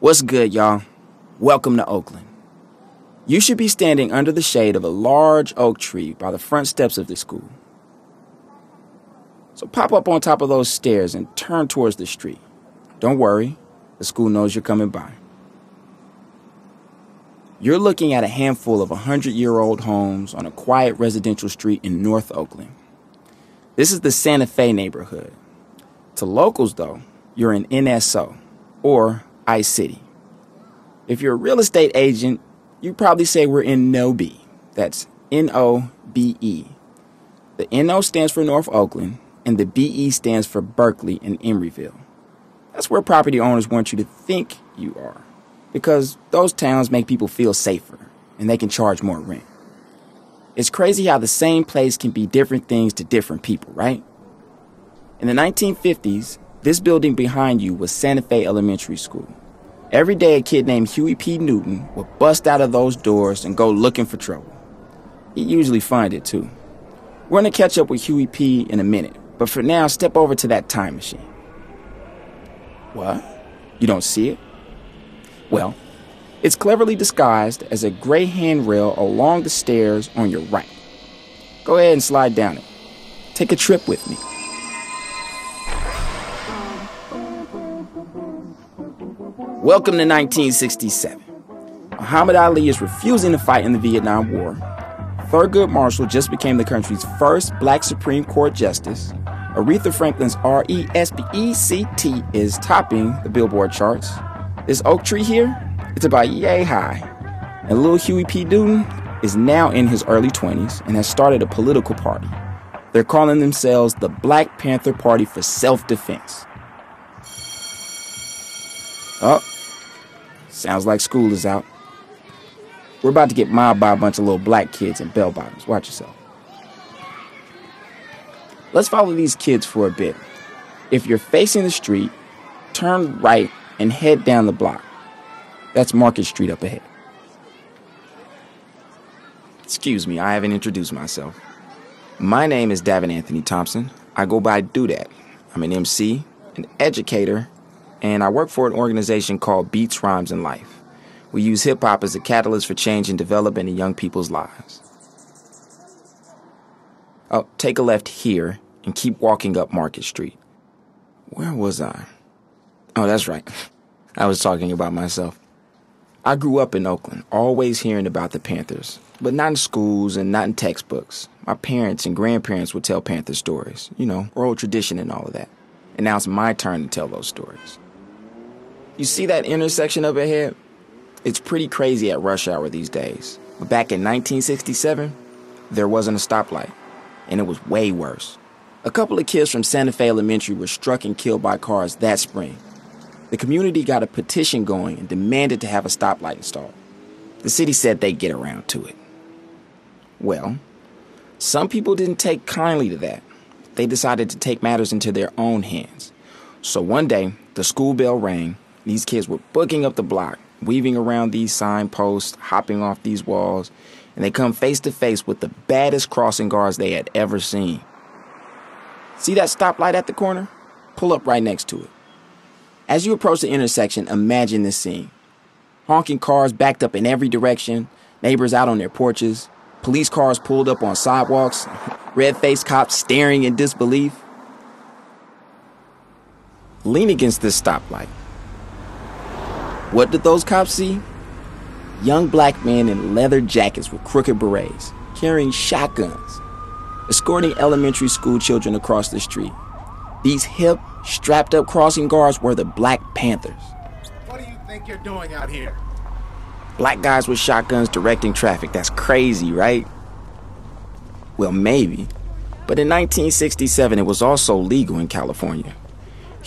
What's good, y'all? Welcome to Oakland. You should be standing under the shade of a large oak tree by the front steps of the school. So pop up on top of those stairs and turn towards the street. Don't worry, the school knows you're coming by. You're looking at a handful of 100 year old homes on a quiet residential street in North Oakland. This is the Santa Fe neighborhood. To locals, though, you're in NSO, or City. If you're a real estate agent, you probably say we're in NOBE. That's N O B E. The NO stands for North Oakland, and the BE stands for Berkeley and Emeryville. That's where property owners want you to think you are because those towns make people feel safer and they can charge more rent. It's crazy how the same place can be different things to different people, right? In the 1950s, this building behind you was Santa Fe Elementary School. Every day, a kid named Huey P. Newton would bust out of those doors and go looking for trouble. He'd usually find it too. We're gonna catch up with Huey P. in a minute, but for now, step over to that time machine. What? You don't see it? Well, it's cleverly disguised as a gray handrail along the stairs on your right. Go ahead and slide down it. Take a trip with me. Welcome to 1967. Muhammad Ali is refusing to fight in the Vietnam War. Thurgood Marshall just became the country's first black Supreme Court justice. Aretha Franklin's R E S P E C T is topping the Billboard charts. This oak tree here, it's about yay high. And little Huey P. Newton is now in his early 20s and has started a political party. They're calling themselves the Black Panther Party for Self Defense. Oh, sounds like school is out. We're about to get mobbed by a bunch of little black kids in bell bottoms. Watch yourself. Let's follow these kids for a bit. If you're facing the street, turn right and head down the block. That's Market Street up ahead. Excuse me, I haven't introduced myself. My name is Davin Anthony Thompson. I go by Do That. I'm an MC, an educator, and I work for an organization called Beats, Rhymes, and Life. We use hip hop as a catalyst for change and development in young people's lives. Oh, take a left here and keep walking up Market Street. Where was I? Oh, that's right. I was talking about myself. I grew up in Oakland, always hearing about the Panthers, but not in schools and not in textbooks. My parents and grandparents would tell Panther stories, you know, oral tradition and all of that. And now it's my turn to tell those stories. You see that intersection up ahead? It's pretty crazy at rush hour these days. But back in 1967, there wasn't a stoplight, and it was way worse. A couple of kids from Santa Fe Elementary were struck and killed by cars that spring. The community got a petition going and demanded to have a stoplight installed. The city said they'd get around to it. Well, some people didn't take kindly to that. They decided to take matters into their own hands. So one day, the school bell rang. These kids were booking up the block, weaving around these signposts, hopping off these walls, and they come face to face with the baddest crossing guards they had ever seen. See that stoplight at the corner? Pull up right next to it. As you approach the intersection, imagine this scene honking cars backed up in every direction, neighbors out on their porches, police cars pulled up on sidewalks, red faced cops staring in disbelief. Lean against this stoplight. What did those cops see? Young black men in leather jackets with crooked berets, carrying shotguns, escorting elementary school children across the street. These hip, strapped up crossing guards were the Black Panthers. What do you think you're doing out here? Black guys with shotguns directing traffic. That's crazy, right? Well, maybe. But in 1967, it was also legal in California.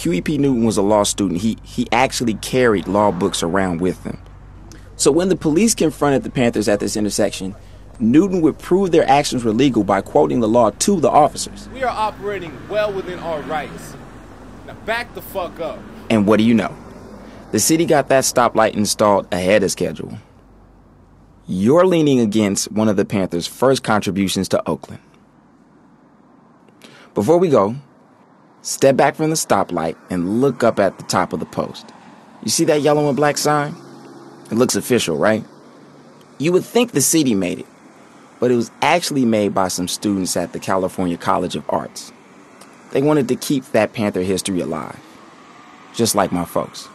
Huey P. Newton was a law student. He, he actually carried law books around with him. So when the police confronted the Panthers at this intersection, Newton would prove their actions were legal by quoting the law to the officers. We are operating well within our rights. Now back the fuck up. And what do you know? The city got that stoplight installed ahead of schedule. You're leaning against one of the Panthers' first contributions to Oakland. Before we go, step back from the stoplight and look up at the top of the post. You see that yellow and black sign? It looks official, right? You would think the city made it, but it was actually made by some students at the California College of Arts. They wanted to keep that Panther history alive, just like my folks.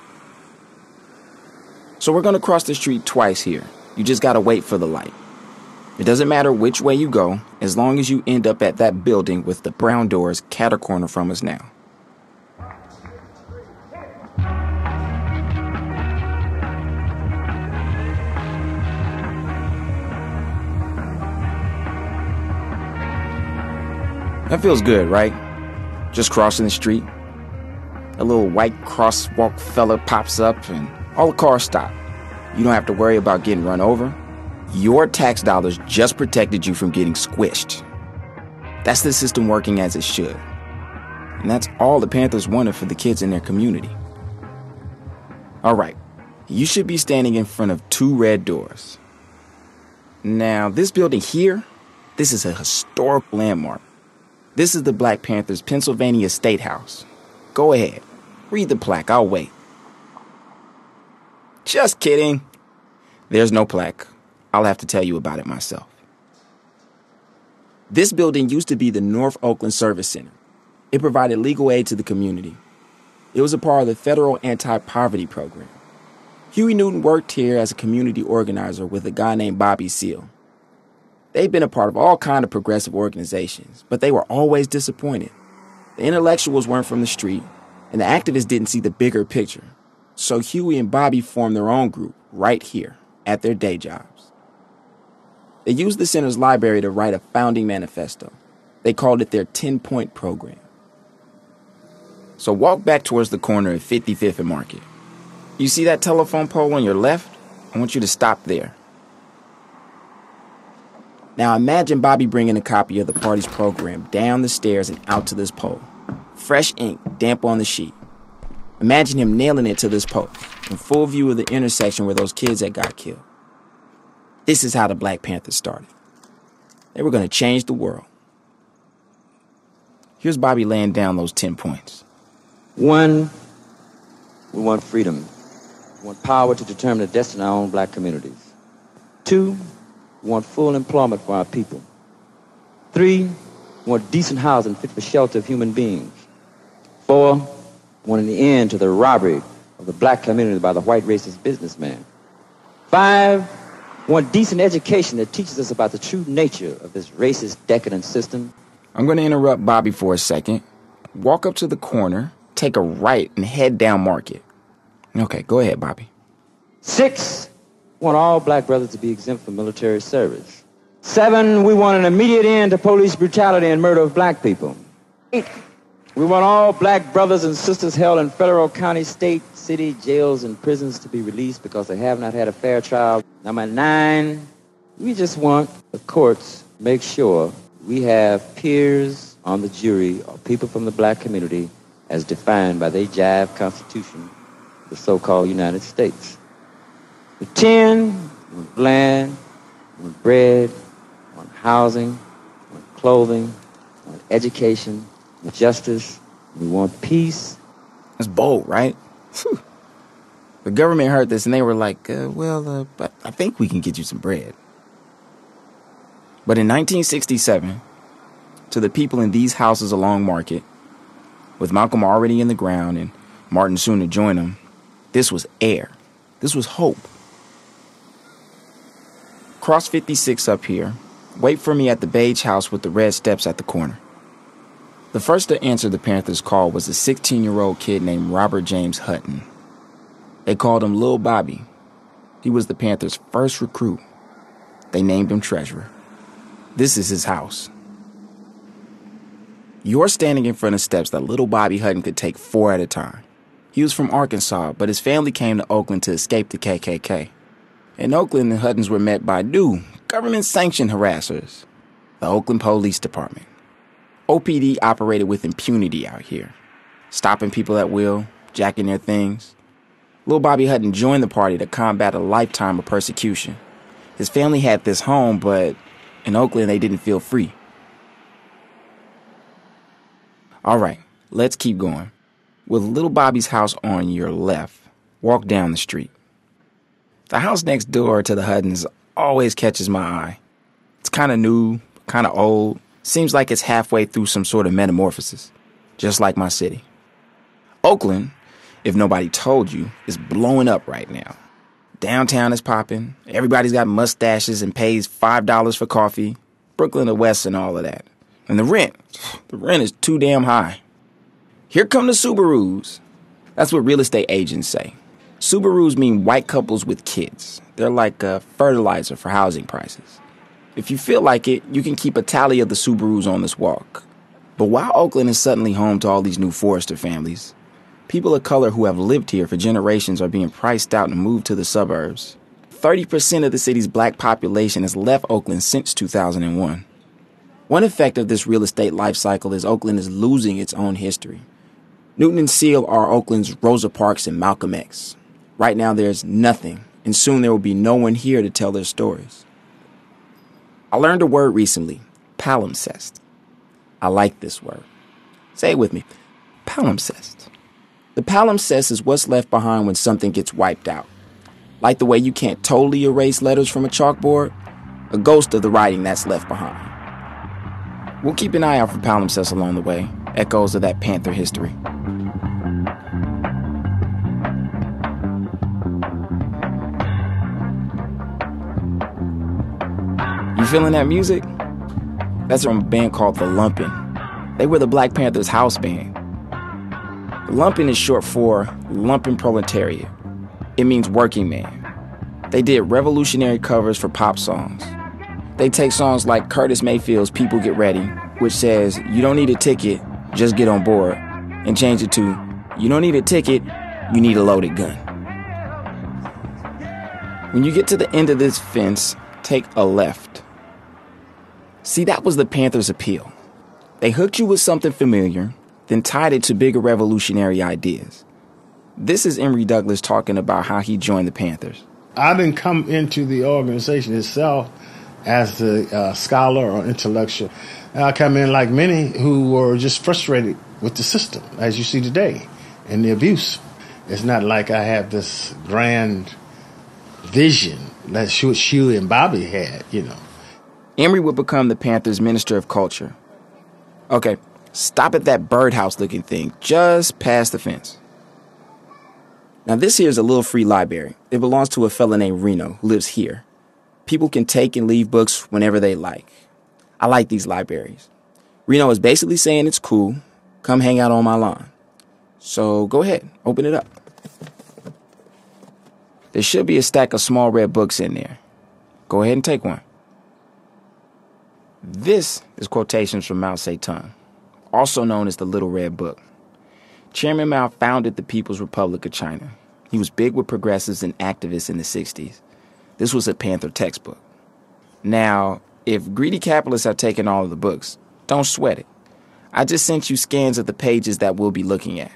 So we're gonna cross the street twice here. You just gotta wait for the light. It doesn't matter which way you go, as long as you end up at that building with the brown doors cat corner from us now. That feels good, right? Just crossing the street. A little white crosswalk fella pops up and all the cars stop. You don't have to worry about getting run over. Your tax dollars just protected you from getting squished. That's the system working as it should. And that's all the Panthers wanted for the kids in their community. All right, you should be standing in front of two red doors. Now, this building here, this is a historic landmark. This is the Black Panthers' Pennsylvania State House. Go ahead, read the plaque, I'll wait. Just kidding. There's no plaque. I'll have to tell you about it myself. This building used to be the North Oakland Service Center. It provided legal aid to the community. It was a part of the federal anti poverty program. Huey Newton worked here as a community organizer with a guy named Bobby Seale. They'd been a part of all kind of progressive organizations, but they were always disappointed. The intellectuals weren't from the street, and the activists didn't see the bigger picture. So Huey and Bobby formed their own group right here at their day jobs. They used the center's library to write a founding manifesto. They called it their 10 point program. So walk back towards the corner of 55th and Market. You see that telephone pole on your left? I want you to stop there. Now imagine Bobby bringing a copy of the party's program down the stairs and out to this pole. Fresh ink, damp on the sheet. Imagine him nailing it to this pole in full view of the intersection where those kids had got killed. This is how the Black Panthers started. They were going to change the world. Here's Bobby laying down those 10 points. One, we want freedom. We want power to determine the destiny of our own black communities. Two, we want full employment for our people. Three, we want decent housing fit for shelter of human beings. Four, we want an end to the robbery of the black community by the white racist businessman. Five, want decent education that teaches us about the true nature of this racist, decadent system. I'm going to interrupt Bobby for a second. Walk up to the corner, take a right, and head down Market. Okay, go ahead, Bobby. Six, want all black brothers to be exempt from military service. Seven, we want an immediate end to police brutality and murder of black people. Eight, we want all black brothers and sisters held in federal, county, state, city, jails, and prisons to be released because they have not had a fair trial. Number nine, we just want the courts make sure we have peers on the jury or people from the black community as defined by the jive constitution, the so-called United States. The 10, on land, on bread, on housing, on clothing, on education, on justice. We want peace. That's bold, right? Whew. The government heard this and they were like, uh, well, uh, but I think we can get you some bread. But in 1967, to the people in these houses along Market, with Malcolm already in the ground and Martin soon to join him, this was air. This was hope. Cross 56 up here. Wait for me at the beige house with the red steps at the corner. The first to answer the Panthers' call was a 16 year old kid named Robert James Hutton. They called him Lil Bobby. He was the Panthers' first recruit. They named him Treasurer. This is his house. You're standing in front of steps that little Bobby Hutton could take four at a time. He was from Arkansas, but his family came to Oakland to escape the KKK. In Oakland, the Huttons were met by new, government sanctioned harassers the Oakland Police Department. OPD operated with impunity out here, stopping people at will, jacking their things. Little Bobby Hutton joined the party to combat a lifetime of persecution. His family had this home, but in Oakland they didn't feel free. All right, let's keep going. With little Bobby's house on your left, walk down the street. The house next door to the Huttons always catches my eye. It's kind of new, kind of old, seems like it's halfway through some sort of metamorphosis, just like my city. Oakland, if nobody told you, is blowing up right now. Downtown is popping. Everybody's got mustaches and pays $5 for coffee. Brooklyn the West and all of that. And the rent, the rent is too damn high. Here come the Subarus. That's what real estate agents say. Subarus mean white couples with kids. They're like a fertilizer for housing prices. If you feel like it, you can keep a tally of the Subarus on this walk. But while Oakland is suddenly home to all these new Forester families, people of color who have lived here for generations are being priced out and moved to the suburbs. 30% of the city's black population has left Oakland since 2001. One effect of this real estate life cycle is Oakland is losing its own history. Newton and Seale are Oakland's Rosa Parks and Malcolm X. Right now, there's nothing, and soon there will be no one here to tell their stories. I learned a word recently palimpsest. I like this word. Say it with me palimpsest. The palimpsest is what's left behind when something gets wiped out. Like the way you can't totally erase letters from a chalkboard, a ghost of the writing that's left behind. We'll keep an eye out for palimpsests along the way, echoes of that Panther history. You feeling that music? That's from a band called The Lumpen. They were the Black Panthers house band. The Lumpen is short for Lumpen Proletariat. It means working man. They did revolutionary covers for pop songs. They take songs like Curtis Mayfield's People Get Ready, which says, You don't need a ticket, just get on board, and change it to, You don't need a ticket, you need a loaded gun. When you get to the end of this fence, take a left. See, that was the Panthers' appeal. They hooked you with something familiar, then tied it to bigger revolutionary ideas. This is Emory Douglas talking about how he joined the Panthers. I didn't come into the organization itself as a uh, scholar or intellectual. I come in like many who were just frustrated with the system, as you see today, and the abuse. It's not like I have this grand vision that Huey and Bobby had, you know. Emory would become the Panthers' Minister of Culture. Okay, stop at that birdhouse looking thing just past the fence. Now, this here is a little free library. It belongs to a fella named Reno who lives here. People can take and leave books whenever they like. I like these libraries. Reno is basically saying it's cool. Come hang out on my lawn. So go ahead, open it up. There should be a stack of small red books in there. Go ahead and take one. This is quotations from Mao Zedong, also known as the Little Red Book. Chairman Mao founded the People's Republic of China. He was big with progressives and activists in the 60s. This was a Panther textbook. Now, if greedy capitalists have taken all of the books, don't sweat it. I just sent you scans of the pages that we'll be looking at.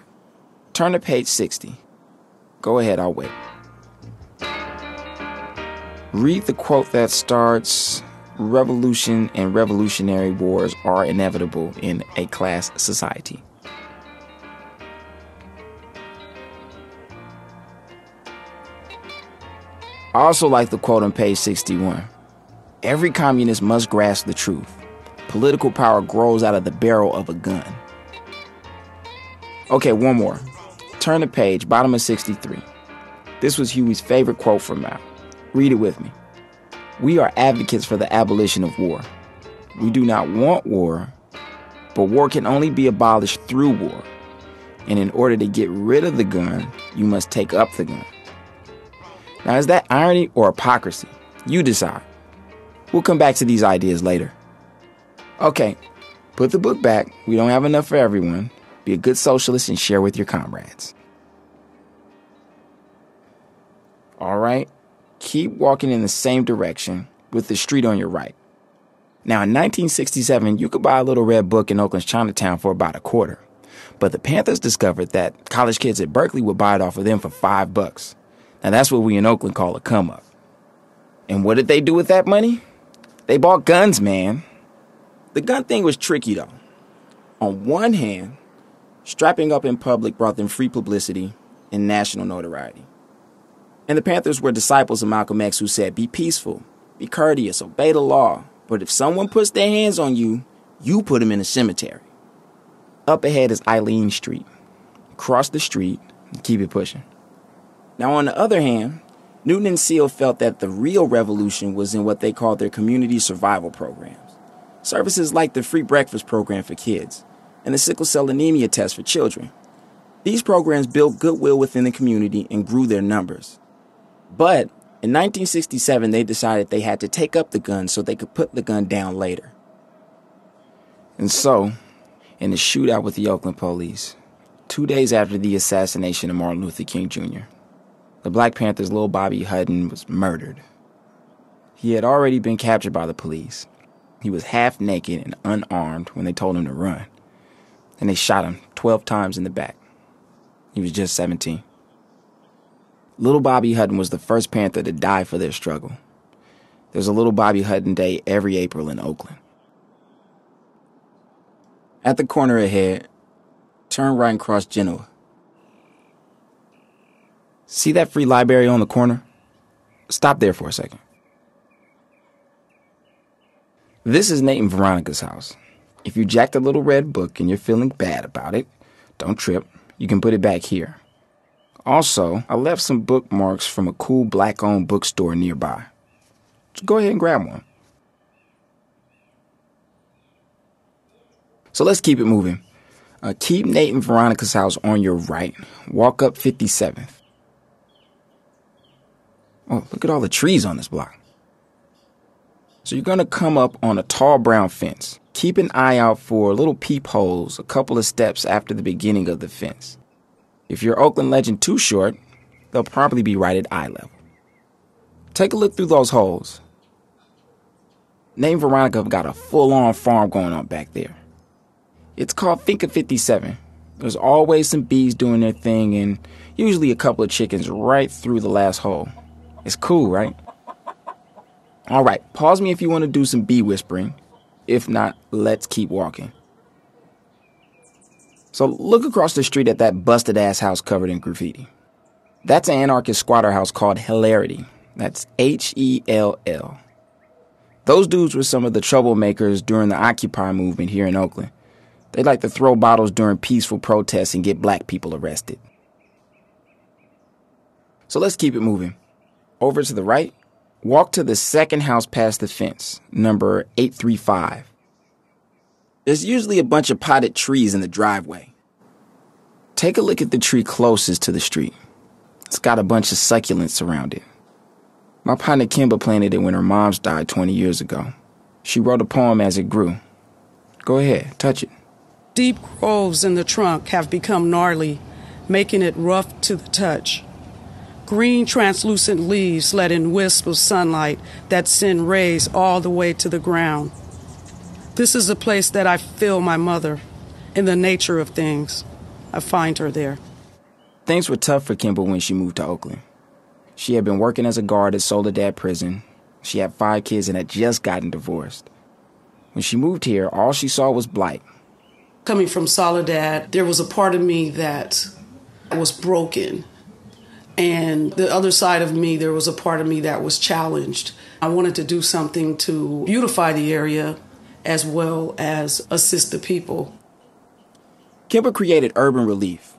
Turn to page 60. Go ahead, I'll wait. Read the quote that starts Revolution and revolutionary wars are inevitable in a class society. I also like the quote on page 61. Every communist must grasp the truth. Political power grows out of the barrel of a gun. Okay, one more. Turn the page, bottom of 63. This was Huey's favorite quote from Mao. Read it with me. We are advocates for the abolition of war. We do not want war, but war can only be abolished through war. And in order to get rid of the gun, you must take up the gun. Now, is that irony or hypocrisy? You decide. We'll come back to these ideas later. Okay, put the book back. We don't have enough for everyone. Be a good socialist and share with your comrades. All right, keep walking in the same direction with the street on your right. Now, in 1967, you could buy a little red book in Oakland's Chinatown for about a quarter. But the Panthers discovered that college kids at Berkeley would buy it off of them for five bucks. Now, that's what we in Oakland call a come up. And what did they do with that money? They bought guns, man. The gun thing was tricky, though. On one hand, strapping up in public brought them free publicity, and national notoriety. And the Panthers were disciples of Malcolm X who said, Be peaceful, be courteous, obey the law, but if someone puts their hands on you, you put them in a cemetery. Up ahead is Aileen Street. Cross the street and keep it pushing. Now, on the other hand, Newton and Seale felt that the real revolution was in what they called their community survival programs. Services like the free breakfast program for kids and the sickle cell anemia test for children. These programs built goodwill within the community and grew their numbers. But in 1967, they decided they had to take up the gun so they could put the gun down later. And so, in the shootout with the Oakland police, two days after the assassination of Martin Luther King Jr., the Black Panthers' little Bobby Hutton was murdered. He had already been captured by the police. He was half naked and unarmed when they told him to run, and they shot him 12 times in the back. He was just 17. Little Bobby Hutton was the first Panther to die for their struggle. There's a Little Bobby Hutton Day every April in Oakland. At the corner ahead, turn right and cross Genoa. See that free library on the corner? Stop there for a second. This is Nate and Veronica's house. If you jacked a little red book and you're feeling bad about it, don't trip. You can put it back here. Also, I left some bookmarks from a cool black owned bookstore nearby. So go ahead and grab one. So let's keep it moving. Uh, keep Nate and Veronica's house on your right. Walk up 57th. Oh, look at all the trees on this block. So you're going to come up on a tall brown fence. Keep an eye out for little peepholes a couple of steps after the beginning of the fence. If your Oakland legend too short, they'll probably be right at eye level. Take a look through those holes. Name Veronica got a full-on farm going on back there. It's called Finca 57. There's always some bees doing their thing and usually a couple of chickens right through the last hole. It's cool, right? All right, pause me if you want to do some bee whispering. If not, let's keep walking. So look across the street at that busted ass house covered in graffiti. That's an anarchist squatter house called Hellarity. That's H E L L. Those dudes were some of the troublemakers during the Occupy movement here in Oakland. They like to throw bottles during peaceful protests and get black people arrested. So let's keep it moving. Over to the right, walk to the second house past the fence, number 835. There's usually a bunch of potted trees in the driveway. Take a look at the tree closest to the street. It's got a bunch of succulents around it. My partner Kemba planted it when her mom's died 20 years ago. She wrote a poem as it grew. Go ahead, touch it. Deep groves in the trunk have become gnarly, making it rough to the touch. Green translucent leaves let in wisps of sunlight that send rays all the way to the ground. This is a place that I feel my mother. In the nature of things, I find her there. Things were tough for Kemba when she moved to Oakland. She had been working as a guard at Soledad Prison. She had five kids and had just gotten divorced. When she moved here, all she saw was blight. Coming from Soledad, there was a part of me that was broken and the other side of me, there was a part of me that was challenged. I wanted to do something to beautify the area as well as assist the people. Kemba created Urban Releaf.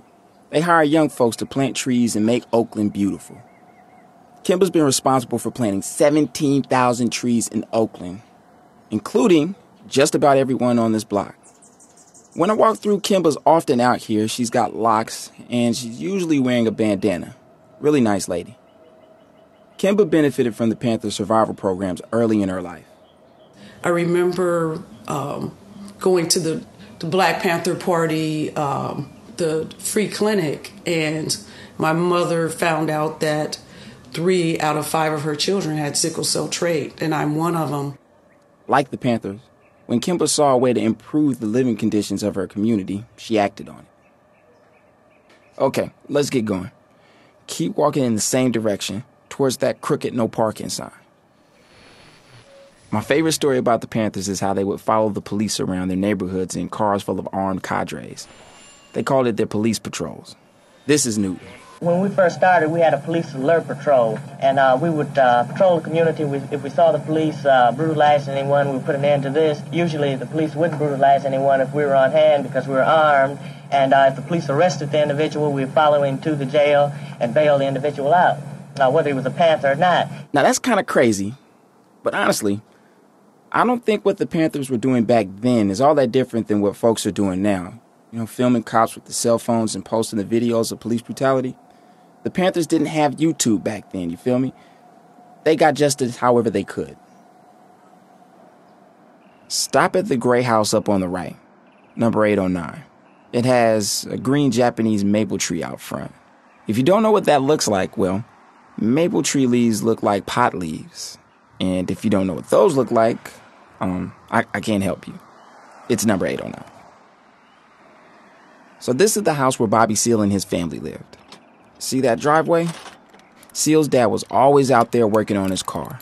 They hire young folks to plant trees and make Oakland beautiful. Kemba's been responsible for planting 17,000 trees in Oakland, including just about everyone on this block. When I walk through, Kemba's often out here. She's got locks, and she's usually wearing a bandana. Really nice lady. Kemba benefited from the Panther survival programs early in her life. I remember um, going to the, the, Black Panther Party, um, the free clinic, and my mother found out that three out of five of her children had sickle cell trait, and I'm one of them. Like the Panthers, when Kemba saw a way to improve the living conditions of her community, she acted on it. Okay, let's get going keep walking in the same direction towards that crooked no parking sign. My favorite story about the Panthers is how they would follow the police around their neighborhoods in cars full of armed cadres. They called it their police patrols. This is Newton. When we first started, we had a police alert patrol, and uh, we would uh, patrol the community. We, if we saw the police uh, brutalizing anyone, we would put an end to this. Usually, the police wouldn't brutalize anyone if we were on hand because we were armed. And uh, if the police arrested the individual, we would follow him to the jail and bail the individual out, uh, whether he was a Panther or not. Now that's kind of crazy, but honestly, I don't think what the Panthers were doing back then is all that different than what folks are doing now. You know, filming cops with the cell phones and posting the videos of police brutality. The Panthers didn't have YouTube back then, you feel me? They got justice however they could. Stop at the gray house up on the right, number 809. It has a green Japanese maple tree out front. If you don't know what that looks like, well, maple tree leaves look like pot leaves. And if you don't know what those look like, um, I, I can't help you. It's number 809. So this is the house where Bobby Seale and his family lived. See that driveway? Seale's dad was always out there working on his car.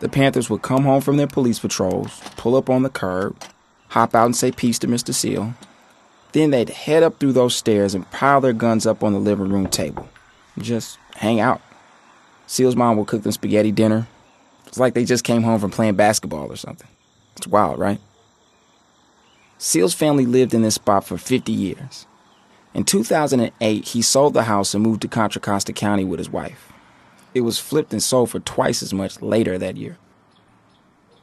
The Panthers would come home from their police patrols, pull up on the curb, hop out and say peace to Mr. Seale. Then they'd head up through those stairs and pile their guns up on the living room table. Just hang out. Seale's mom would cook them spaghetti dinner. It's like they just came home from playing basketball or something. It's wild, right? Seale's family lived in this spot for 50 years. In 2008, he sold the house and moved to Contra Costa County with his wife. It was flipped and sold for twice as much later that year.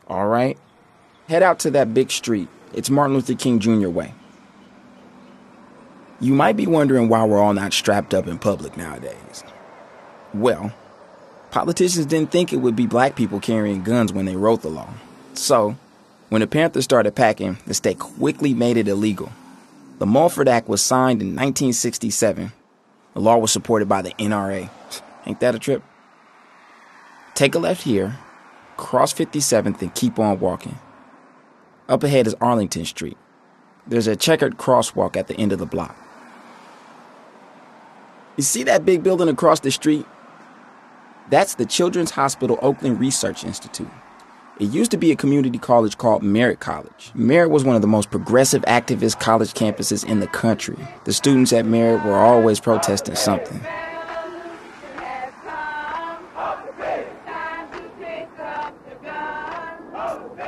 All right, head out to that big street. It's Martin Luther King Jr. Way. You might be wondering why we're all not strapped up in public nowadays. Well, politicians didn't think it would be black people carrying guns when they wrote the law. So, when the Panthers started packing, the state quickly made it illegal. The Mulford Act was signed in 1967. The law was supported by the NRA. Ain't that a trip? Take a left here, cross 57th, and keep on walking. Up ahead is Arlington Street. There's a checkered crosswalk at the end of the block. You see that big building across the street? That's the Children's Hospital Oakland Research Institute. It used to be a community college called Merritt College. Merritt was one of the most progressive activist college campuses in the country. The students at Merritt were always protesting something.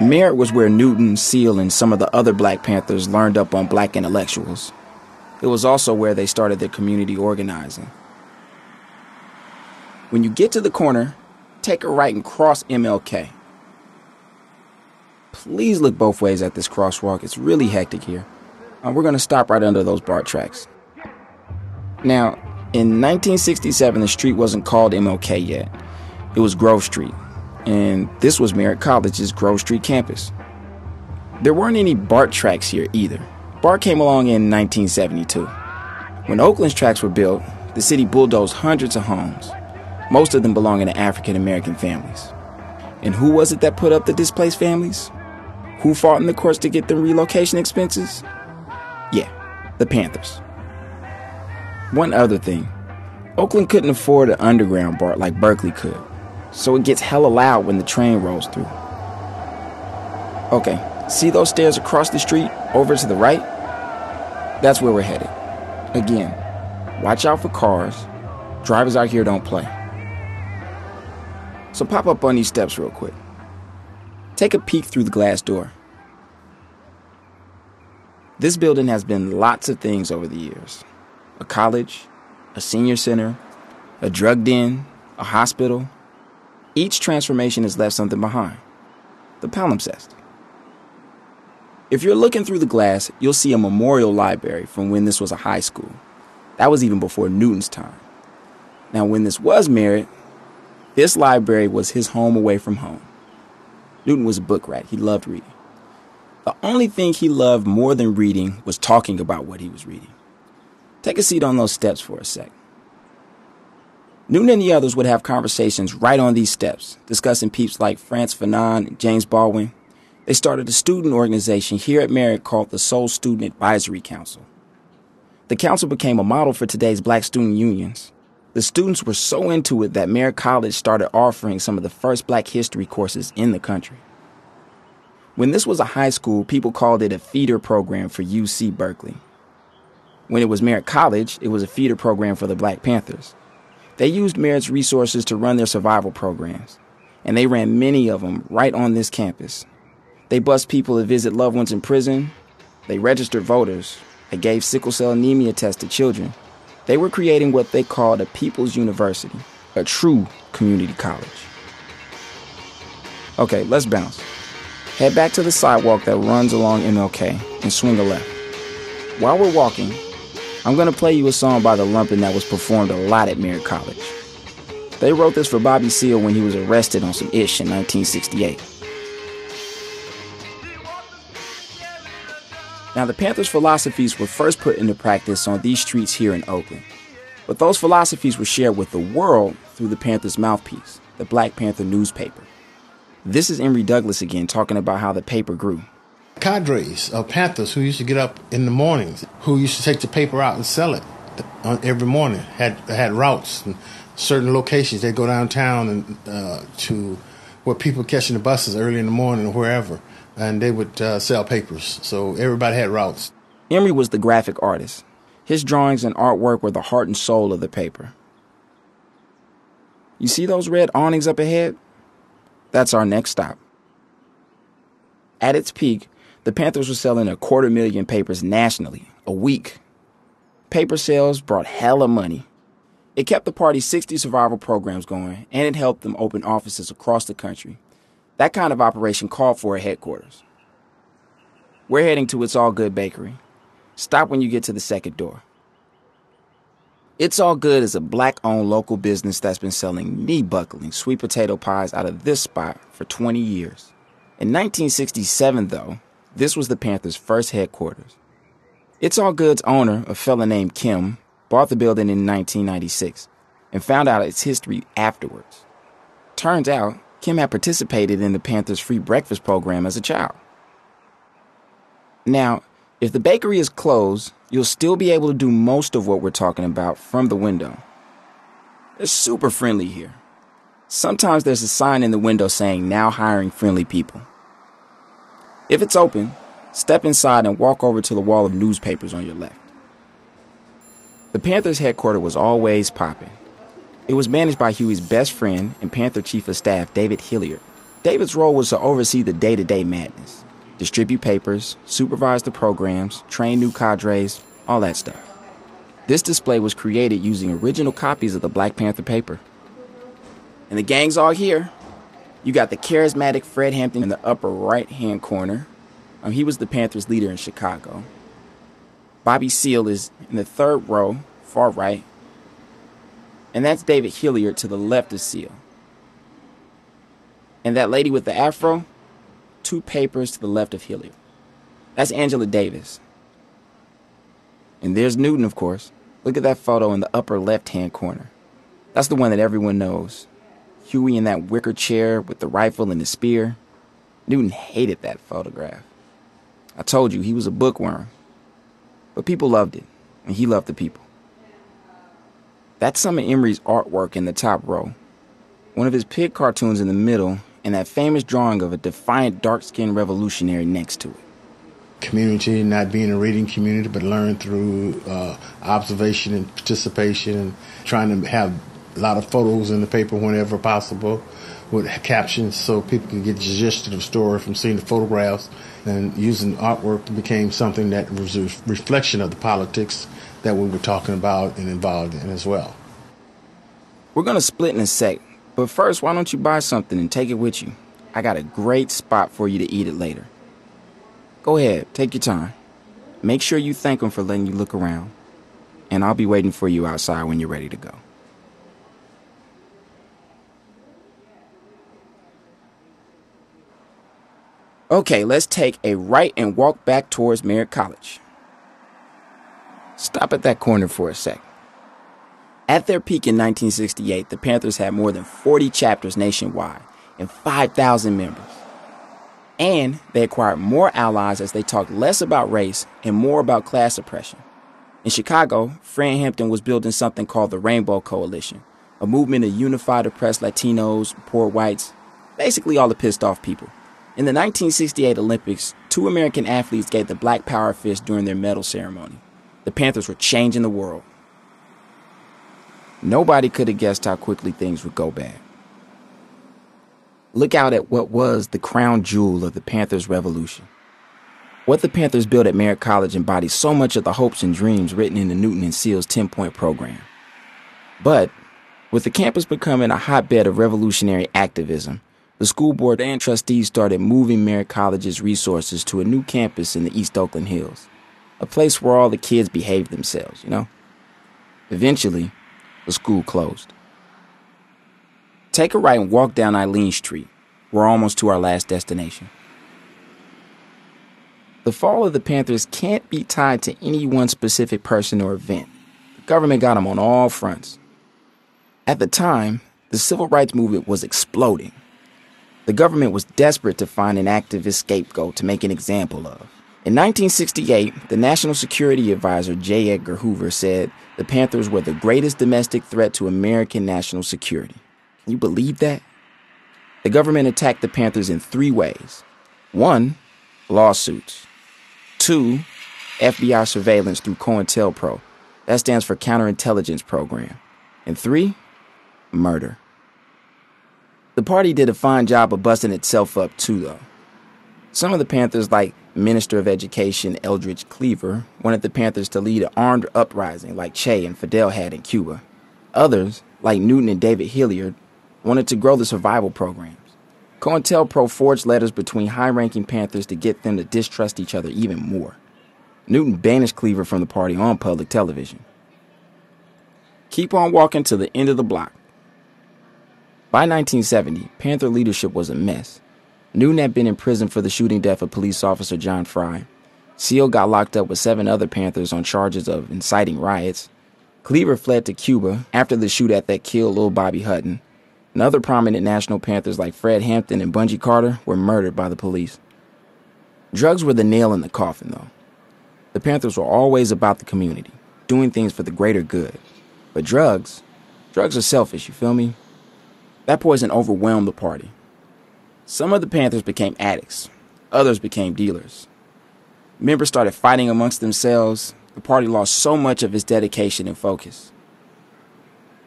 Merritt was where Newton, Seale, and some of the other Black Panthers learned up on black intellectuals. It was also where they started their community organizing. When you get to the corner, take a right and cross MLK. Please look both ways at this crosswalk. It's really hectic here. Uh, we're going to stop right under those BART tracks. Now, in 1967, the street wasn't called MLK yet. It was Grove Street, and this was Merritt College's Grove Street campus. There weren't any BART tracks here either. BART came along in 1972. When Oakland's tracks were built, the city bulldozed hundreds of homes, most of them belonging to African American families. And who was it that put up the displaced families? Who fought in the courts to get them relocation expenses? Yeah, the Panthers. One other thing Oakland couldn't afford an underground BART like Berkeley could, so it gets hella loud when the train rolls through. Okay, see those stairs across the street over to the right? That's where we're headed. Again, watch out for cars. Drivers out here don't play. So pop up on these steps real quick. Take a peek through the glass door. This building has been lots of things over the years a college, a senior center, a drug den, a hospital. Each transformation has left something behind. The palimpsest. If you're looking through the glass, you'll see a memorial library from when this was a high school. That was even before Newton's time. Now, when this was Merritt, this library was his home away from home. Newton was a book rat. He loved reading. The only thing he loved more than reading was talking about what he was reading. Take a seat on those steps for a sec. Newton and the others would have conversations right on these steps, discussing peeps like Frantz Fanon and James Baldwin. They started a student organization here at Merritt called the Soul Student Advisory Council. The council became a model for today's black student unions. The students were so into it that Merritt College started offering some of the first black history courses in the country. When this was a high school, people called it a feeder program for UC Berkeley. When it was Merritt College, it was a feeder program for the Black Panthers. They used Merritt's resources to run their survival programs, and they ran many of them right on this campus. They bused people to visit loved ones in prison. They registered voters. They gave sickle cell anemia tests to children. They were creating what they called a People's University, a true community college. Okay, let's bounce. Head back to the sidewalk that runs along MLK and swing a left. While we're walking, I'm gonna play you a song by The Lumpen that was performed a lot at Merritt College. They wrote this for Bobby Seale when he was arrested on some ish in 1968. Now, the Panthers' philosophies were first put into practice on these streets here in Oakland. But those philosophies were shared with the world through the Panthers' mouthpiece, the Black Panther newspaper. This is Emory Douglas again talking about how the paper grew cadres of Panthers who used to get up in the mornings, who used to take the paper out and sell it every morning. Had had routes and certain locations. They'd go downtown and uh, to where people catching the buses early in the morning or wherever, and they would uh, sell papers. So everybody had routes. Emory was the graphic artist. His drawings and artwork were the heart and soul of the paper. You see those red awnings up ahead? That's our next stop. At its peak, the Panthers were selling a quarter million papers nationally a week. Paper sales brought hella money. It kept the party's 60 survival programs going, and it helped them open offices across the country. That kind of operation called for a headquarters. We're heading to It's All Good Bakery. Stop when you get to the second door. It's All Good is a black owned local business that's been selling knee buckling sweet potato pies out of this spot for 20 years. In 1967, though, this was the Panthers' first headquarters. It's All Good's owner, a fella named Kim, bought the building in 1996 and found out its history afterwards. Turns out, Kim had participated in the Panthers' free breakfast program as a child. Now, if the bakery is closed, you'll still be able to do most of what we're talking about from the window. They're super friendly here. Sometimes there's a sign in the window saying, now hiring friendly people. If it's open, step inside and walk over to the wall of newspapers on your left. The Panthers headquarters was always popping. It was managed by Huey's best friend and Panther Chief of Staff, David Hilliard. David's role was to oversee the day to day madness, distribute papers, supervise the programs, train new cadres, all that stuff. This display was created using original copies of the Black Panther paper. And the gang's all here. You got the charismatic Fred Hampton in the upper right hand corner. Um, he was the Panthers' leader in Chicago. Bobby Seale is in the third row, far right. And that's David Hilliard to the left of Seale. And that lady with the afro, two papers to the left of Hilliard. That's Angela Davis. And there's Newton, of course. Look at that photo in the upper left hand corner. That's the one that everyone knows. Huey in that wicker chair with the rifle and the spear. Newton hated that photograph. I told you he was a bookworm. But people loved it, and he loved the people. That's some of Emory's artwork in the top row. One of his pig cartoons in the middle, and that famous drawing of a defiant dark skinned revolutionary next to it. Community, not being a reading community, but learn through uh, observation and participation, and trying to have a lot of photos in the paper whenever possible with captions so people can get the gist of the story from seeing the photographs and using artwork became something that was a reflection of the politics that we were talking about and involved in as well. We're going to split in a sec, but first, why don't you buy something and take it with you? I got a great spot for you to eat it later. Go ahead, take your time. Make sure you thank them for letting you look around, and I'll be waiting for you outside when you're ready to go. Okay, let's take a right and walk back towards Merritt College. Stop at that corner for a sec. At their peak in 1968, the Panthers had more than 40 chapters nationwide and 5,000 members. And they acquired more allies as they talked less about race and more about class oppression. In Chicago, Fred Hampton was building something called the Rainbow Coalition, a movement to unify oppressed Latinos, poor whites, basically all the pissed off people. In the 1968 Olympics, two American athletes gave the Black Power fist during their medal ceremony. The Panthers were changing the world. Nobody could have guessed how quickly things would go bad. Look out at what was the crown jewel of the Panthers' revolution. What the Panthers built at Merritt College embodies so much of the hopes and dreams written in the Newton and Seale's 10 point program. But, with the campus becoming a hotbed of revolutionary activism, the school board and trustees started moving Merritt College's resources to a new campus in the East Oakland Hills, a place where all the kids behaved themselves, you know? Eventually, the school closed. Take a right and walk down Aileen Street. We're almost to our last destination. The fall of the Panthers can't be tied to any one specific person or event. The government got them on all fronts. At the time, the civil rights movement was exploding. The government was desperate to find an activist scapegoat to make an example of. In 1968, the National Security Advisor J. Edgar Hoover said the Panthers were the greatest domestic threat to American national security. Can you believe that? The government attacked the Panthers in three ways. One, lawsuits. Two, FBI surveillance through COINTELPRO. That stands for Counterintelligence Program. And three, murder. The party did a fine job of busting itself up too, though. Some of the Panthers, like Minister of Education Eldridge Cleaver, wanted the Panthers to lead an armed uprising like Che and Fidel had in Cuba. Others, like Newton and David Hilliard, wanted to grow the survival programs. COINTELPRO forged letters between high ranking Panthers to get them to distrust each other even more. Newton banished Cleaver from the party on public television. Keep on walking to the end of the block. By 1970, Panther leadership was a mess. Newton had been in prison for the shooting death of police officer John Frey. Seale got locked up with seven other Panthers on charges of inciting riots. Cleaver fled to Cuba after the shootout that killed Lil Bobby Hutton. And other prominent National Panthers like Fred Hampton and Bunchy Carter were murdered by the police. Drugs were the nail in the coffin, though. The Panthers were always about the community, doing things for the greater good. But drugs, drugs are selfish, you feel me? That poison overwhelmed the party. Some of the Panthers became addicts, others became dealers. Members started fighting amongst themselves. The party lost so much of its dedication and focus.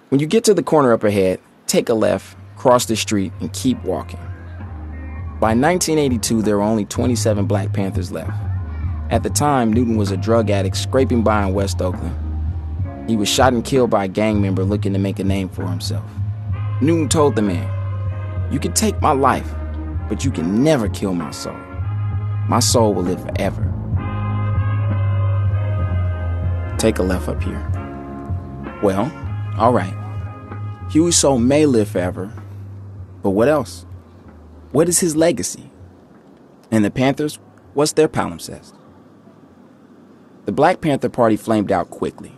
When you get to the corner up ahead, take a left, cross the street, and keep walking. By 1982, there were only 27 Black Panthers left. At the time, Newton was a drug addict scraping by in West Oakland. He was shot and killed by a gang member looking to make a name for himself. Newton told the man, You can take my life, but you can never kill my soul. My soul will live forever. Take a left up here. Well, all right. Huey's soul may live forever, but what else? What is his legacy? And the Panthers, what's their palimpsest? The Black Panther Party flamed out quickly,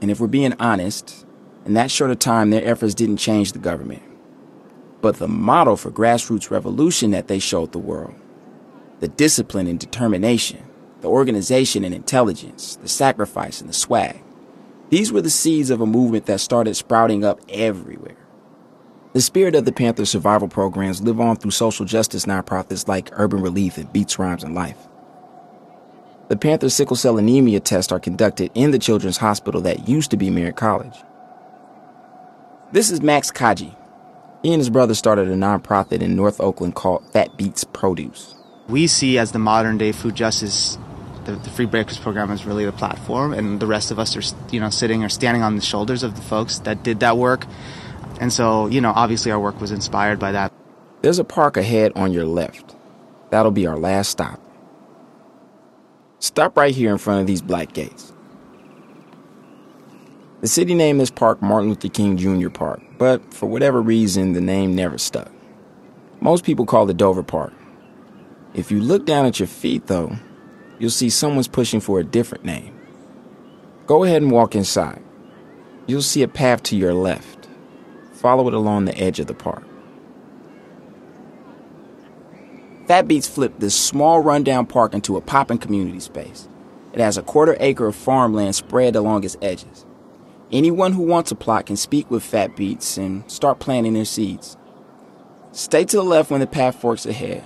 and if we're being honest, in that short a time, their efforts didn't change the government. But the model for grassroots revolution that they showed the world, the discipline and determination, the organization and intelligence, the sacrifice and the swag, these were the seeds of a movement that started sprouting up everywhere. The spirit of the Panther survival programs live on through social justice nonprofits like Urban Releaf and Beats, Rhymes, and Life. The Panther sickle cell anemia tests are conducted in the Children's Hospital that used to be Merritt College. This is Max Cadji. He and his brother started a nonprofit in North Oakland called Phat Beets Produce. We see as the modern day food justice, the, the Free Breakfast Program is really the platform, and the rest of us are, you know, sitting or standing on the shoulders of the folks that did that work. And so, you know, obviously our work was inspired by that. There's a park ahead on your left. That'll be our last stop. Stop right here in front of these black gates. The city named this park Martin Luther King Jr. Park, but for whatever reason, the name never stuck. Most people call it Dover Park. If you look down at your feet, though, you'll see someone's pushing for a different name. Go ahead and walk inside. You'll see a path to your left. Follow it along the edge of the park. Phat Beets flipped this small rundown park into a popping community space. It has a quarter acre of farmland spread along its edges. Anyone who wants a plot can speak with Phat Beets and start planting their seeds. Stay to the left when the path forks ahead.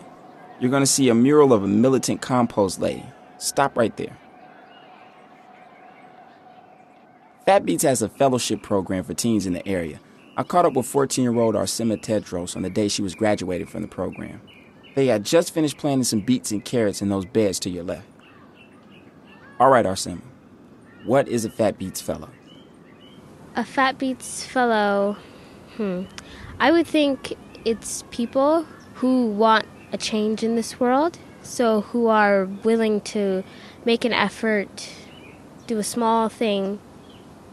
You're going to see a mural of a militant compost lady. Stop right there. Phat Beets has a fellowship program for teens in the area. I caught up with 14 year old Arsema Tedros on the day she was graduating from the program. They had just finished planting some beets and carrots in those beds to your left. All right, Arsema, what is a Phat Beets Fellow? A Phat Beets Fellow, hmm. I would think it's people who want a change in this world, so who are willing to make an effort, do a small thing,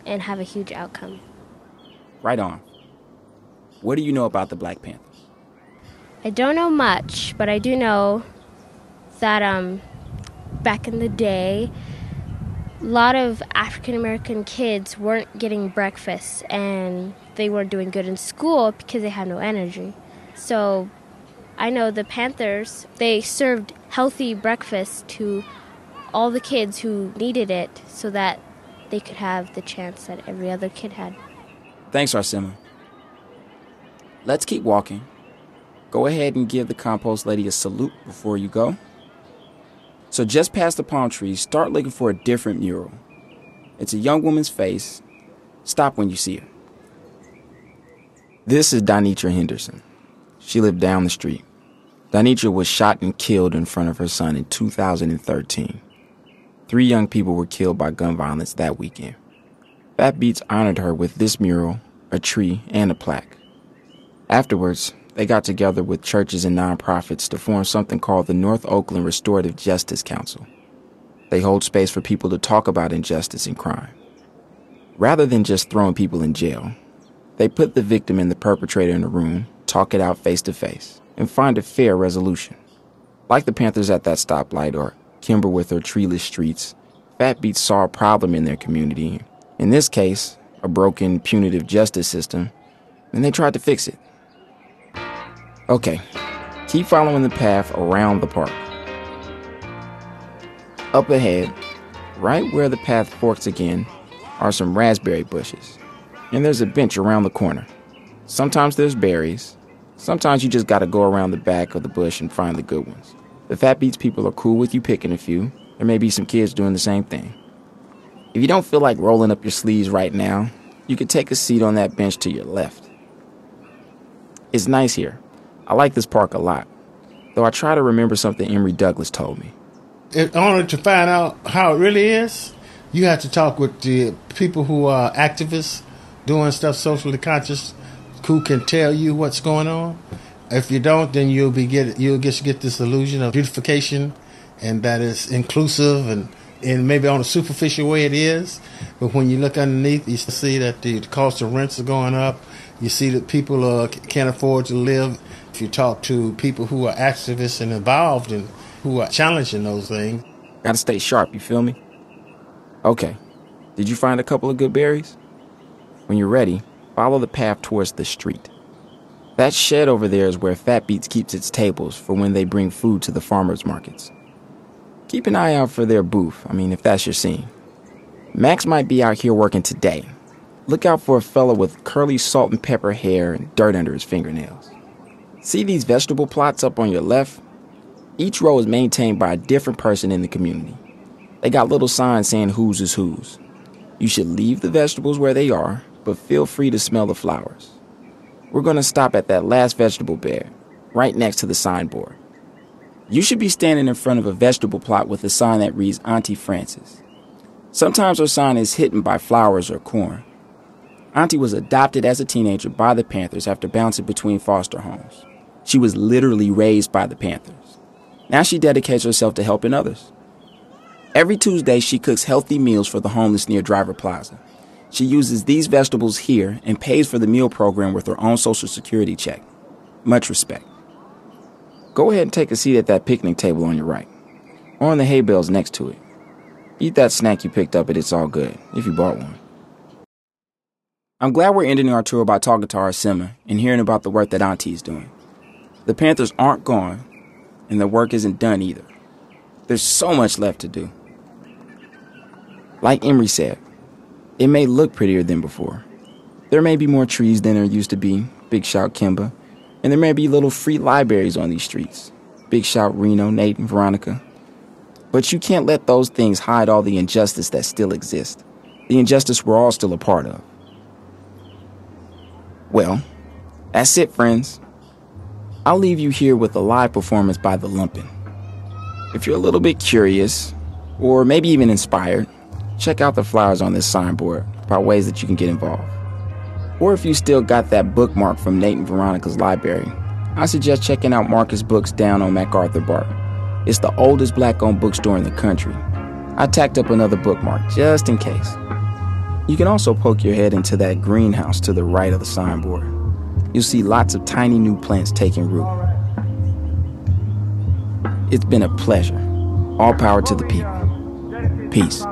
and have a huge outcome. Right on. What do you know about the Black Panthers? I don't know much, but I do know that um, back in the day, a lot of African American kids weren't getting breakfast and they weren't doing good in school because they had no energy. So I know the Panthers, they served healthy breakfast to all the kids who needed it so that they could have the chance that every other kid had. Thanks, Arsema. Let's keep walking. Go ahead and give the compost lady a salute before you go. So, just past the palm trees, start looking for a different mural. It's a young woman's face. Stop when you see her. This is Donitra Henderson. She lived down the street. Donitra was shot and killed in front of her son in 2013. Three young people were killed by gun violence that weekend. Phat Beets honored her with this mural, a tree, and a plaque. Afterwards, they got together with churches and nonprofits to form something called the North Oakland Restorative Justice Council. They hold space for people to talk about injustice and crime. Rather than just throwing people in jail, they put the victim and the perpetrator in a room, talk it out face to face, and find a fair resolution. Like the Panthers at that stoplight or Kemba with her treeless streets, Phat Beets saw a problem in their community. In this case, a broken punitive justice system, and they tried to fix it. Okay, keep following the path around the park. Up ahead, right where the path forks again, are some raspberry bushes, and there's a bench around the corner. Sometimes there's berries, sometimes you just gotta go around the back of the bush and find the good ones. The Phat Beets people are cool with you picking a few. There may be some kids doing the same thing. If you don't feel like rolling up your sleeves right now, you could take a seat on that bench to your left. It's nice here. I like this park a lot, though I try to remember something Emory Douglas told me. In order to find out how it really is, you have to talk with the people who are activists doing stuff socially conscious who can tell you what's going on. If you don't, then you'll be get you'll just get this illusion of beautification, and that is inclusive and and maybe on a superficial way it is. But when you look underneath, you see that the cost of rents are going up. You see that people uh, can't afford to live. If you talk to people who are activists and involved and who are challenging those things, gotta stay sharp. You feel me? Okay. Did you find a couple of good berries? When you're ready, follow the path towards the street. That shed over there is where Phat Beets keeps its tables for when they bring food to the farmers markets. Keep an eye out for their booth, I mean, if that's your scene. Max might be out here working today. Look out for a fella with curly salt and pepper hair and dirt under his fingernails. See these vegetable plots up on your left? Each row is maintained by a different person in the community. They got little signs saying whose is whose. You should leave the vegetables where they are, but feel free to smell the flowers. We're going to stop at that last vegetable bed, right next to the signboard. You should be standing in front of a vegetable plot with a sign that reads Auntie Frances. Sometimes her sign is hidden by flowers or corn. Auntie was adopted as a teenager by the Panthers after bouncing between foster homes. She was literally raised by the Panthers. Now she dedicates herself to helping others. Every Tuesday, she cooks healthy meals for the homeless near Driver Plaza. She uses these vegetables here and pays for the meal program with her own Social Security check. Much respect. Go ahead and take a seat at that picnic table on your right, or on the hay bales next to it. Eat that snack you picked up at It's All Good, if you bought one. I'm glad we're ending our tour by talking to Arsema and hearing about the work that Auntie is doing. The Panthers aren't gone, and the work isn't done either. There's so much left to do. Like Emory said, it may look prettier than before. There may be more trees than there used to be, big shout Kemba, and there may be little free libraries on these streets, big shout Reno, Nate, and Veronica. But you can't let those things hide all the injustice that still exists. the injustice we're all still a part of. Well, that's it, friends. I'll leave you here with a live performance by The Lumpen. If you're a little bit curious, or maybe even inspired, check out the flyers on this signboard about ways that you can get involved. Or if you still got that bookmark from Nate and Veronica's library, I suggest checking out Marcus Books down on MacArthur Bar. It's the oldest black owned bookstore in the country. I tacked up another bookmark just in case. You can also poke your head into that greenhouse to the right of the signboard. You'll see lots of tiny new plants taking root. It's been a pleasure. All power to the people. Peace.